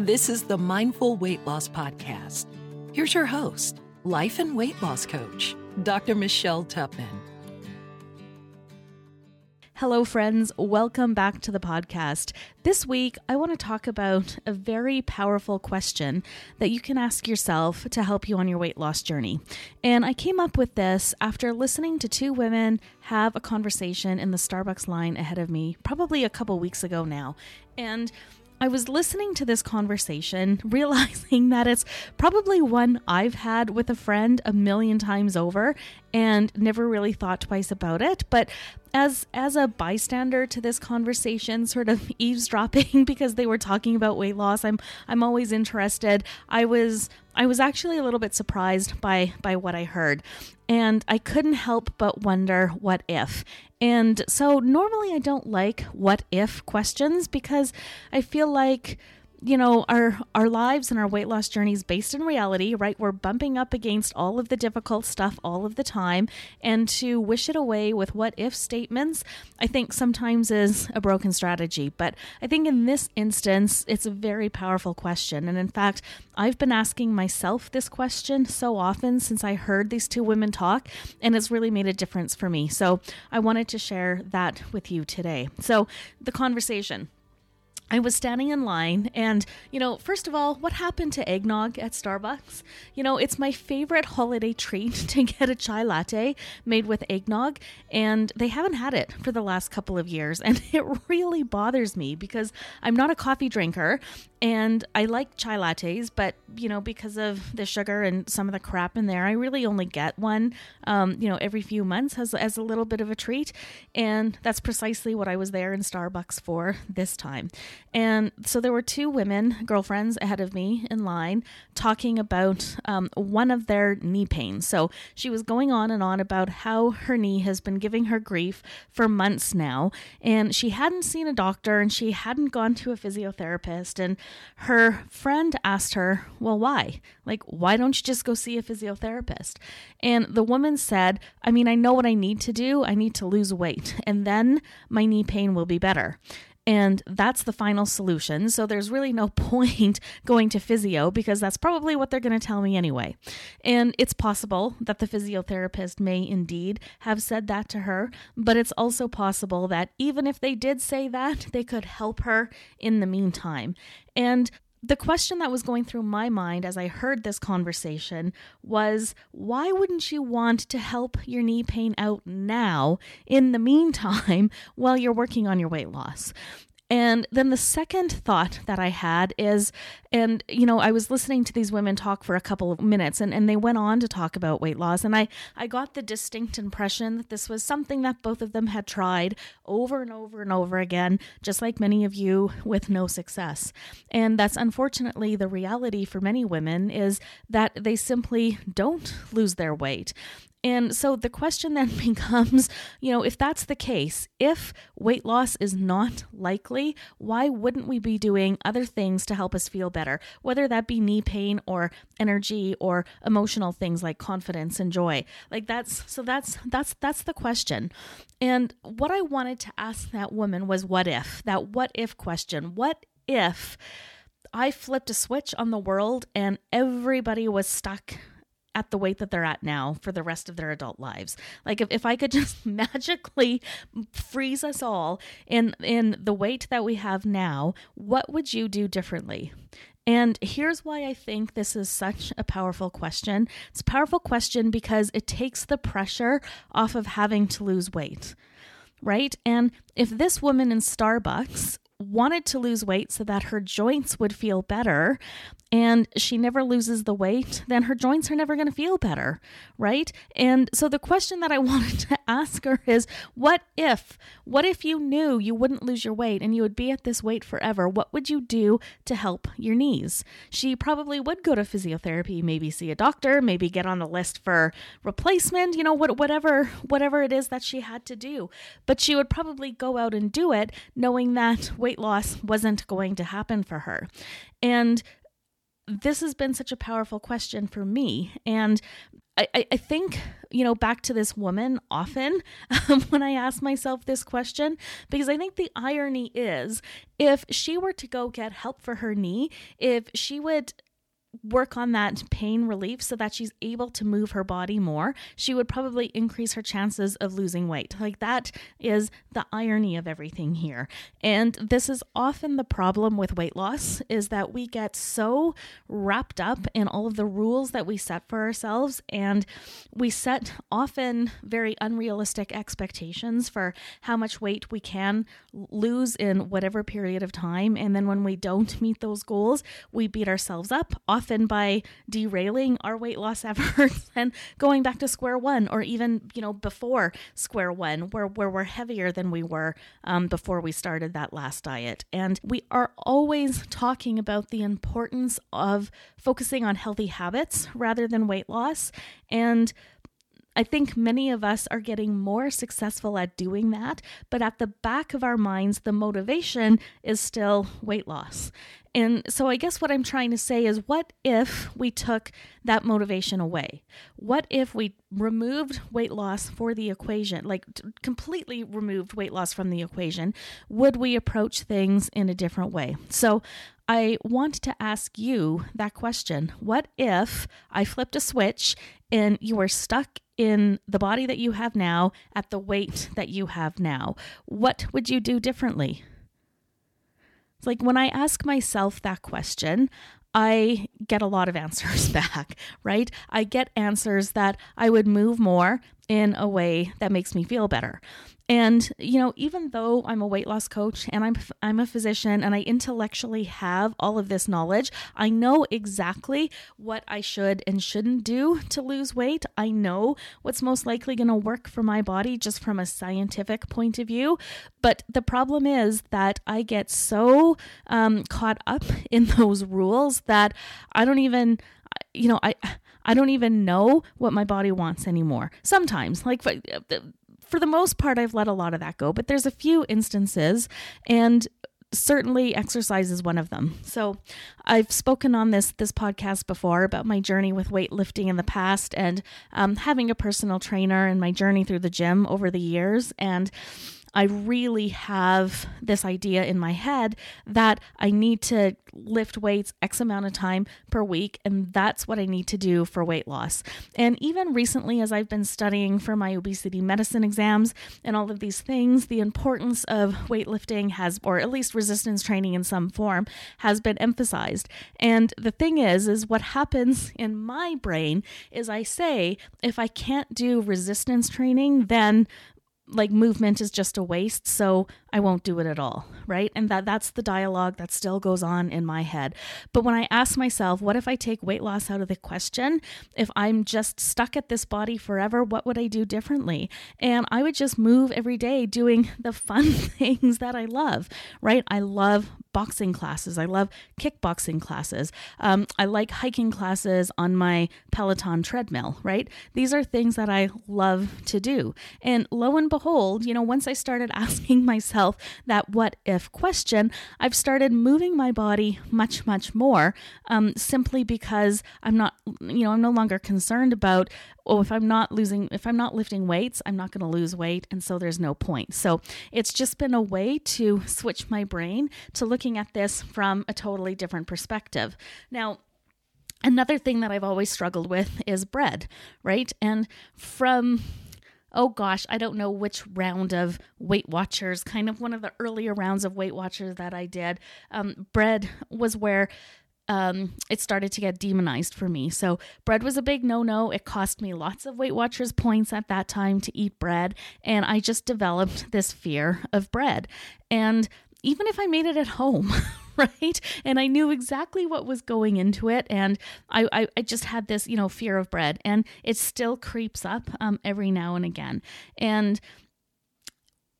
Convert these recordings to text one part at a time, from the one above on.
This is the Mindful Weight Loss Podcast. Here's your host, life and weight loss coach, Dr. Michelle Tupman. Hello, friends. Welcome back to the podcast. This week, I want to talk about a very powerful question that you can ask yourself to help you on your weight loss journey. And I came up with this after listening to two women have a conversation in the Starbucks line ahead of me, probably a couple weeks ago now. And I was listening to this conversation, realizing that it's probably one I've had with a friend a million times over and never really thought twice about it. But as as a bystander to this conversation, sort of eavesdropping because they were talking about weight loss, I'm I'm always interested. I was I was actually a little bit surprised by by what I heard. And I couldn't help but wonder what if. And so normally I don't like what if questions because I feel like you know our our lives and our weight loss journeys based in reality right? We're bumping up against all of the difficult stuff all of the time. And to wish it away with what if statements i think sometimes is a broken strategy. But i think in this instance it's a very powerful question. And in fact i've been asking myself this question so often since i heard these two women talk and it's really made a difference for me. So i wanted to share that with you today. So the conversation I was standing in line, and you know, first of all, what happened to eggnog at Starbucks? You know, it's my favorite holiday treat to get a chai latte made with eggnog, and they haven't had it for the last couple of years, and it really bothers me because I'm not a coffee drinker, and I like chai lattes, but you know, because of the sugar and some of the crap in there, I really only get one, um, you know, every few months as as a little bit of a treat, and that's precisely what I was there in Starbucks for this time. And so there were two women, girlfriends, ahead of me in line talking about um, one of their knee pains. So she was going on and on about how her knee has been giving her grief for months now, and she hadn't seen a doctor and she hadn't gone to a physiotherapist. And her friend asked her, Well, why? Like, why don't you just go see a physiotherapist? And the woman said, I mean, I know what I need to do. I need to lose weight, and then my knee pain will be better and that's the final solution. So there's really no point going to physio because that's probably what they're going to tell me anyway. And it's possible that the physiotherapist may indeed have said that to her, but it's also possible that even if they did say that, they could help her in the meantime. And the question that was going through my mind as I heard this conversation was why wouldn't you want to help your knee pain out now in the meantime while you're working on your weight loss? And then the second thought that I had is, and you know, I was listening to these women talk for a couple of minutes and, and they went on to talk about weight loss. And I, I got the distinct impression that this was something that both of them had tried over and over and over again, just like many of you with no success. And that's unfortunately the reality for many women is that they simply don't lose their weight. And so the question then becomes, you know, if that's the case, if weight loss is not likely, why wouldn't we be doing other things to help us feel better, whether that be knee pain or energy or emotional things like confidence and joy? Like that's so that's that's that's the question. And what I wanted to ask that woman was what if? That what if question. What if I flipped a switch on the world and everybody was stuck at the weight that they're at now for the rest of their adult lives. Like if, if I could just magically freeze us all in in the weight that we have now, what would you do differently? And here's why I think this is such a powerful question. It's a powerful question because it takes the pressure off of having to lose weight right? And if this woman in Starbucks wanted to lose weight so that her joints would feel better, and she never loses the weight, then her joints are never going to feel better, right? And so the question that I wanted to ask her is what if? What if you knew you wouldn't lose your weight and you would be at this weight forever? What would you do to help your knees? She probably would go to physiotherapy, maybe see a doctor, maybe get on a list for replacement, you know, what whatever whatever it is that she had to do. But she would probably go out and do it knowing that weight loss wasn't going to happen for her. And this has been such a powerful question for me. And I, I think, you know, back to this woman often um, when I ask myself this question, because I think the irony is if she were to go get help for her knee, if she would work on that pain relief so that she's able to move her body more, she would probably increase her chances of losing weight. Like that is the irony of everything here. And this is often the problem with weight loss is that we get so wrapped up in all of the rules that we set for ourselves and we set often very unrealistic expectations for how much weight we can lose in whatever period of time and then when we don't meet those goals, we beat ourselves up often by derailing our weight loss efforts and going back to square one or even, you know, before square one where, where we're heavier than we were um, before we started that last diet. And we are always talking about the importance of focusing on healthy habits rather than weight loss. And I think many of us are getting more successful at doing that, but at the back of our minds, the motivation is still weight loss. And so I guess what I'm trying to say is what if we took that motivation away? What if we removed weight loss for the equation, like completely removed weight loss from the equation? Would we approach things in a different way? So I want to ask you that question. What if I flipped a switch and you were stuck in the body that you have now at the weight that you have now? What would you do differently? It's like when I ask myself that question, I get a lot of answers back, right? I get answers that I would move more in a way that makes me feel better. And you know, even though I'm a weight loss coach and I'm I'm a physician and I intellectually have all of this knowledge, I know exactly what I should and shouldn't do to lose weight. I know what's most likely going to work for my body just from a scientific point of view. But the problem is that I get so um, caught up in those rules that I don't even, you know, I. I don't even know what my body wants anymore. Sometimes, like for the most part, I've let a lot of that go, but there's a few instances, and certainly exercise is one of them. So I've spoken on this this podcast before about my journey with weightlifting in the past and um, having a personal trainer and my journey through the gym over the years and I really have this idea in my head that I need to lift weights X amount of time per week, and that's what I need to do for weight loss. And even recently, as I've been studying for my obesity medicine exams and all of these things, the importance of weightlifting has, or at least resistance training in some form, has been emphasized. And the thing is, is what happens in my brain is I say, if I can't do resistance training, then like movement is just a waste so i won't do it at all right and that that's the dialogue that still goes on in my head but when i ask myself what if i take weight loss out of the question if i'm just stuck at this body forever what would i do differently and i would just move every day doing the fun things that i love right i love boxing classes. I love kickboxing classes. Um, I like hiking classes on my Peloton treadmill, right? These are things that I love to do. And lo and behold, you know, once I started asking myself that what if question, I've started moving my body much, much more um, simply because I'm not, you know, I'm no longer concerned about oh, if I'm not losing, if I'm not lifting weights, I'm not going to lose weight. And so there's no point. So it's just been a way to switch my brain to looking at this from a totally different perspective. Now, Another thing that I've always struggled with is bread, right? And from oh gosh, I don't know which round of Weight Watchers, kind of one of the earlier rounds of Weight Watchers that I did. Um, bread was where um, it started to get demonized for me. So bread was a big no no. It cost me lots of Weight Watchers points at that time to eat bread. And I just developed this fear of bread. And even if I made it at home, right? And I knew exactly what was going into it. And I, I, I just had this, you know, fear of bread. And it still creeps up um, every now and again. And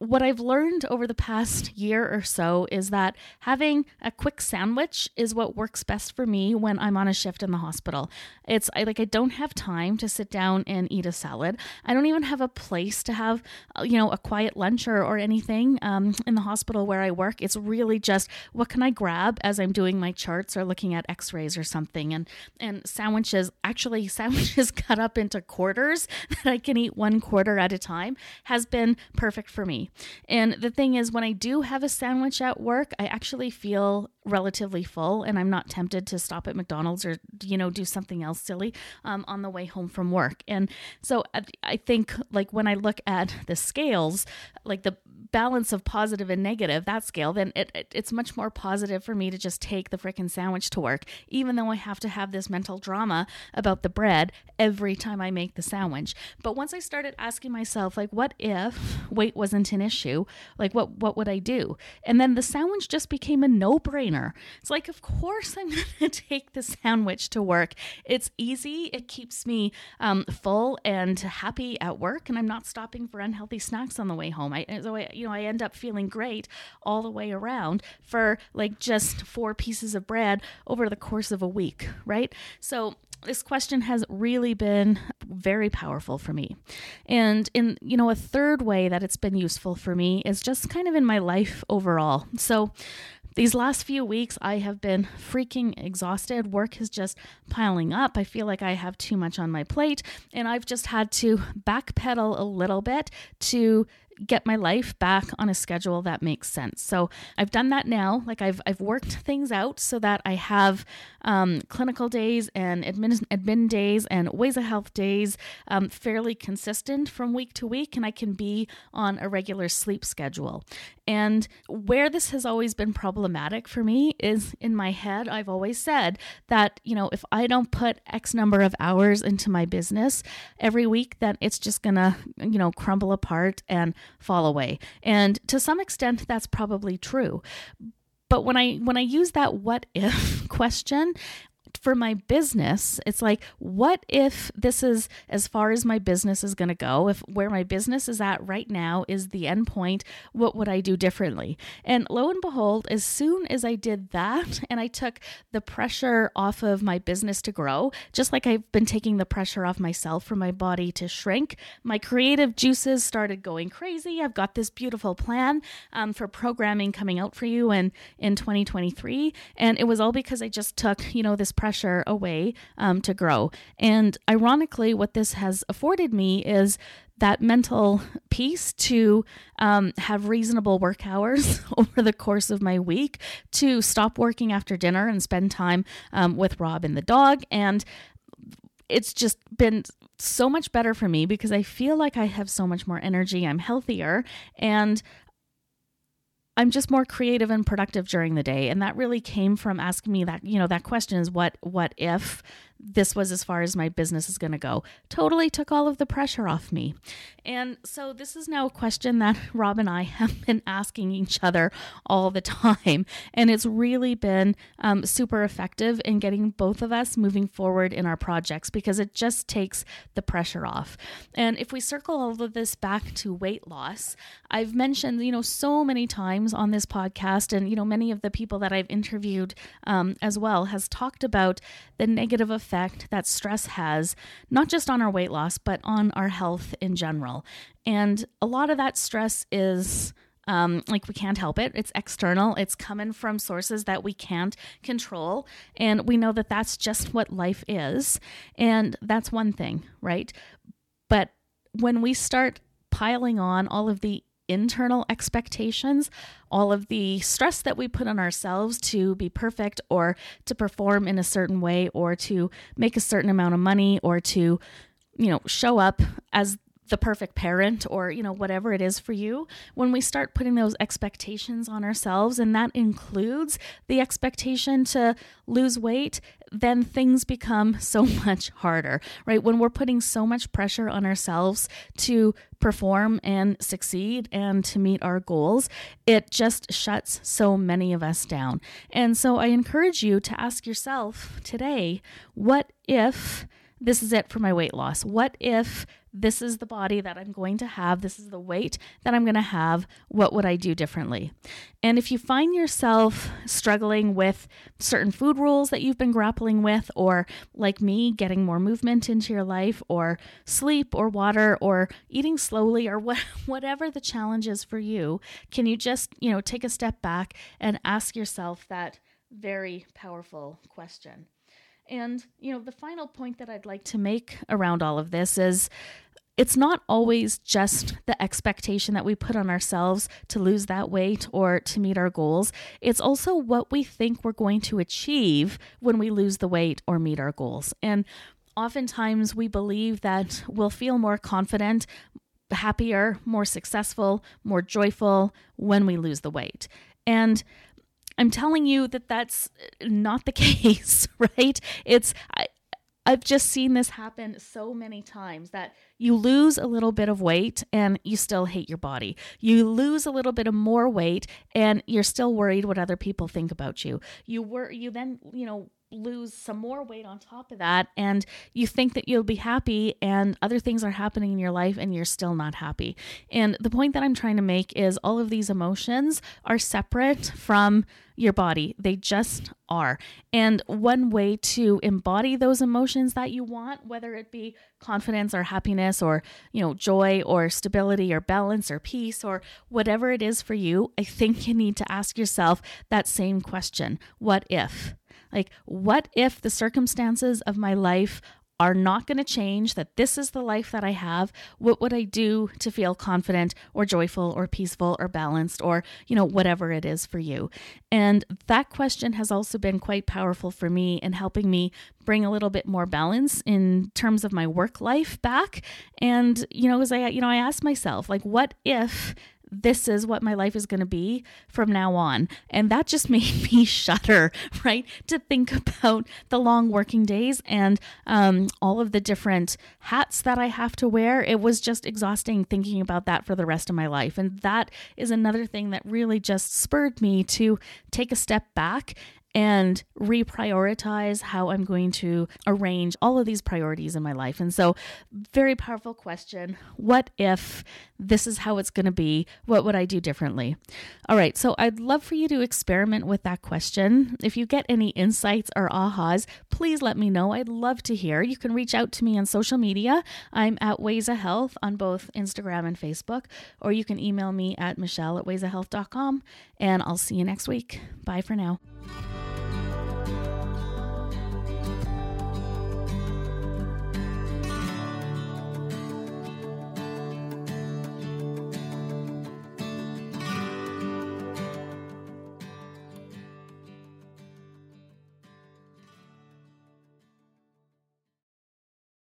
what I've learned over the past year or so is that having a quick sandwich is what works best for me when I'm on a shift in the hospital. It's I, like I don't have time to sit down and eat a salad. I don't even have a place to have uh, you know a quiet lunch or, or anything um, in the hospital where I work. It's really just what can I grab as I'm doing my charts or looking at X-rays or something. And and sandwiches actually sandwiches cut up into quarters that I can eat one quarter at a time has been perfect for me. And the thing is, when I do have a sandwich at work, I actually feel relatively full and I'm not tempted to stop at McDonald's or, you know, do something else silly um, on the way home from work. And so I think, like, when I look at the scales, like the balance of positive and negative, that scale, then it, it it's much more positive for me to just take the freaking sandwich to work, even though I have to have this mental drama about the bread every time I make the sandwich. But once I started asking myself, like, what if weight wasn't an issue? Like, what what would I do? And then the sandwich just became a no brainer. It's like, of course I'm going to take the sandwich to work. It's easy. It keeps me um, full and happy at work, and I'm not stopping for unhealthy snacks on the way home. I so I, you know I end up feeling great all the way around for like just four pieces of bread over the course of a week, right? So this question has really been very powerful for me. And in, you know, a third way that it's been useful for me is just kind of in my life overall. So, these last few weeks, I have been freaking exhausted. Work is just piling up. I feel like I have too much on my plate, and I've just had to backpedal a little bit to get my life back on a schedule that makes sense. So I've done that now. Like I've I've worked things out so that I have um, clinical days and admin admin days and ways of health days um, fairly consistent from week to week, and I can be on a regular sleep schedule. And where this has always been problematic for me is in my head, I've always said that, you know, if I don't put X number of hours into my business every week, then it's just gonna, you know, crumble apart and fall away. And to some extent, that's probably true. But when I when I use that what if question, for my business, it's like, what if this is as far as my business is going to go? If where my business is at right now is the end point, what would I do differently? And lo and behold, as soon as I did that and I took the pressure off of my business to grow, just like I've been taking the pressure off myself for my body to shrink, my creative juices started going crazy. I've got this beautiful plan um, for programming coming out for you in, in 2023. And it was all because I just took, you know, this pressure away um, to grow. And ironically, what this has afforded me is that mental peace to um, have reasonable work hours over the course of my week, to stop working after dinner and spend time um, with Rob and the dog. And it's just been so much better for me because I feel like I have so much more energy. I'm healthier and I'm just more creative and productive during the day. And that really came from asking me that, you know, that question is what what if this was as far as my business is going to go. Totally took all of the pressure off me. And so this is now a question that Rob and I have been asking each other all the time. And it's really been um, super effective in getting both of us moving forward in our projects because it just takes the pressure off. And if we circle all of this back to weight loss, I've mentioned, you know, so many times on this podcast, and, you know, many of the people that I've interviewed um, as well has talked about the negative effects effect that stress has, not just on our weight loss, but on our health in general. And a lot of that stress is. Um, like we can't help it. It's external. It's coming from sources that we can't control. And we know that that's just what life is. And that's one thing, right? But when we start piling on all of the internal expectations, all of the stress that we put on ourselves to be perfect or to perform in a certain way or to make a certain amount of money or to, you know, show up as the perfect parent or you know whatever it is for you. When we start putting those expectations on ourselves and that includes the expectation to lose weight then things become so much harder, right? When we're putting so much pressure on ourselves to perform and succeed and to meet our goals, it just shuts so many of us down. And so I encourage you to ask yourself today what if this is it for my weight loss? What if this is the body that I'm going to have, this is the weight that I'm going to have, what would I do differently? And if you find yourself struggling with certain food rules that you've been grappling with, or like me, getting more movement into your life, or sleep, or water, or eating slowly, or what, whatever the challenge is for you, can you just, you know, take a step back and ask yourself that very powerful question? And, you know, the final point that I'd like to make around all of this is it's not always just the expectation that we put on ourselves to lose that weight or to meet our goals. It's also what we think we're going to achieve when we lose the weight or meet our goals. And oftentimes we believe that we'll feel more confident, happier, more successful, more joyful when we lose the weight. And I'm telling you that that's not the case, right? It's I, I've just seen this happen so many times that you lose a little bit of weight and you still hate your body. You lose a little bit of more weight and you're still worried what other people think about you. You were you then, you know, lose some more weight on top of that and you think that you'll be happy and other things are happening in your life and you're still not happy. And the point that I'm trying to make is all of these emotions are separate from your body. They just are. And one way to embody those emotions that you want, whether it be confidence or happiness or, you know, joy or stability or balance or peace or whatever it is for you, I think you need to ask yourself that same question. What if? Like, what if the circumstances of my life are not going to change, that this is the life that I have, what would I do to feel confident or joyful or peaceful or balanced or, you know, whatever it is for you? And that question has also been quite powerful for me in helping me bring a little bit more balance in terms of my work life back. And, you know, as I, you know, I asked myself, like, what if this is what my life is going to be from now on. And that just made me shudder, right? To think about the long working days and um, all of the different hats that I have to wear. It was just exhausting thinking about that for the rest of my life. And that is another thing that really just spurred me to take a step back and reprioritize how I'm going to arrange all of these priorities in my life. And so, very powerful question. What if this is how it's going to be? What would I do differently? All right, so I'd love for you to experiment with that question. If you get any insights or ahas, please let me know. I'd love to hear. You can reach out to me on social media. I'm at Ways of Health on both Instagram and Facebook, or you can email me at michelle at waysofhealth.com. And I'll see you next week. Bye for now. Thank you.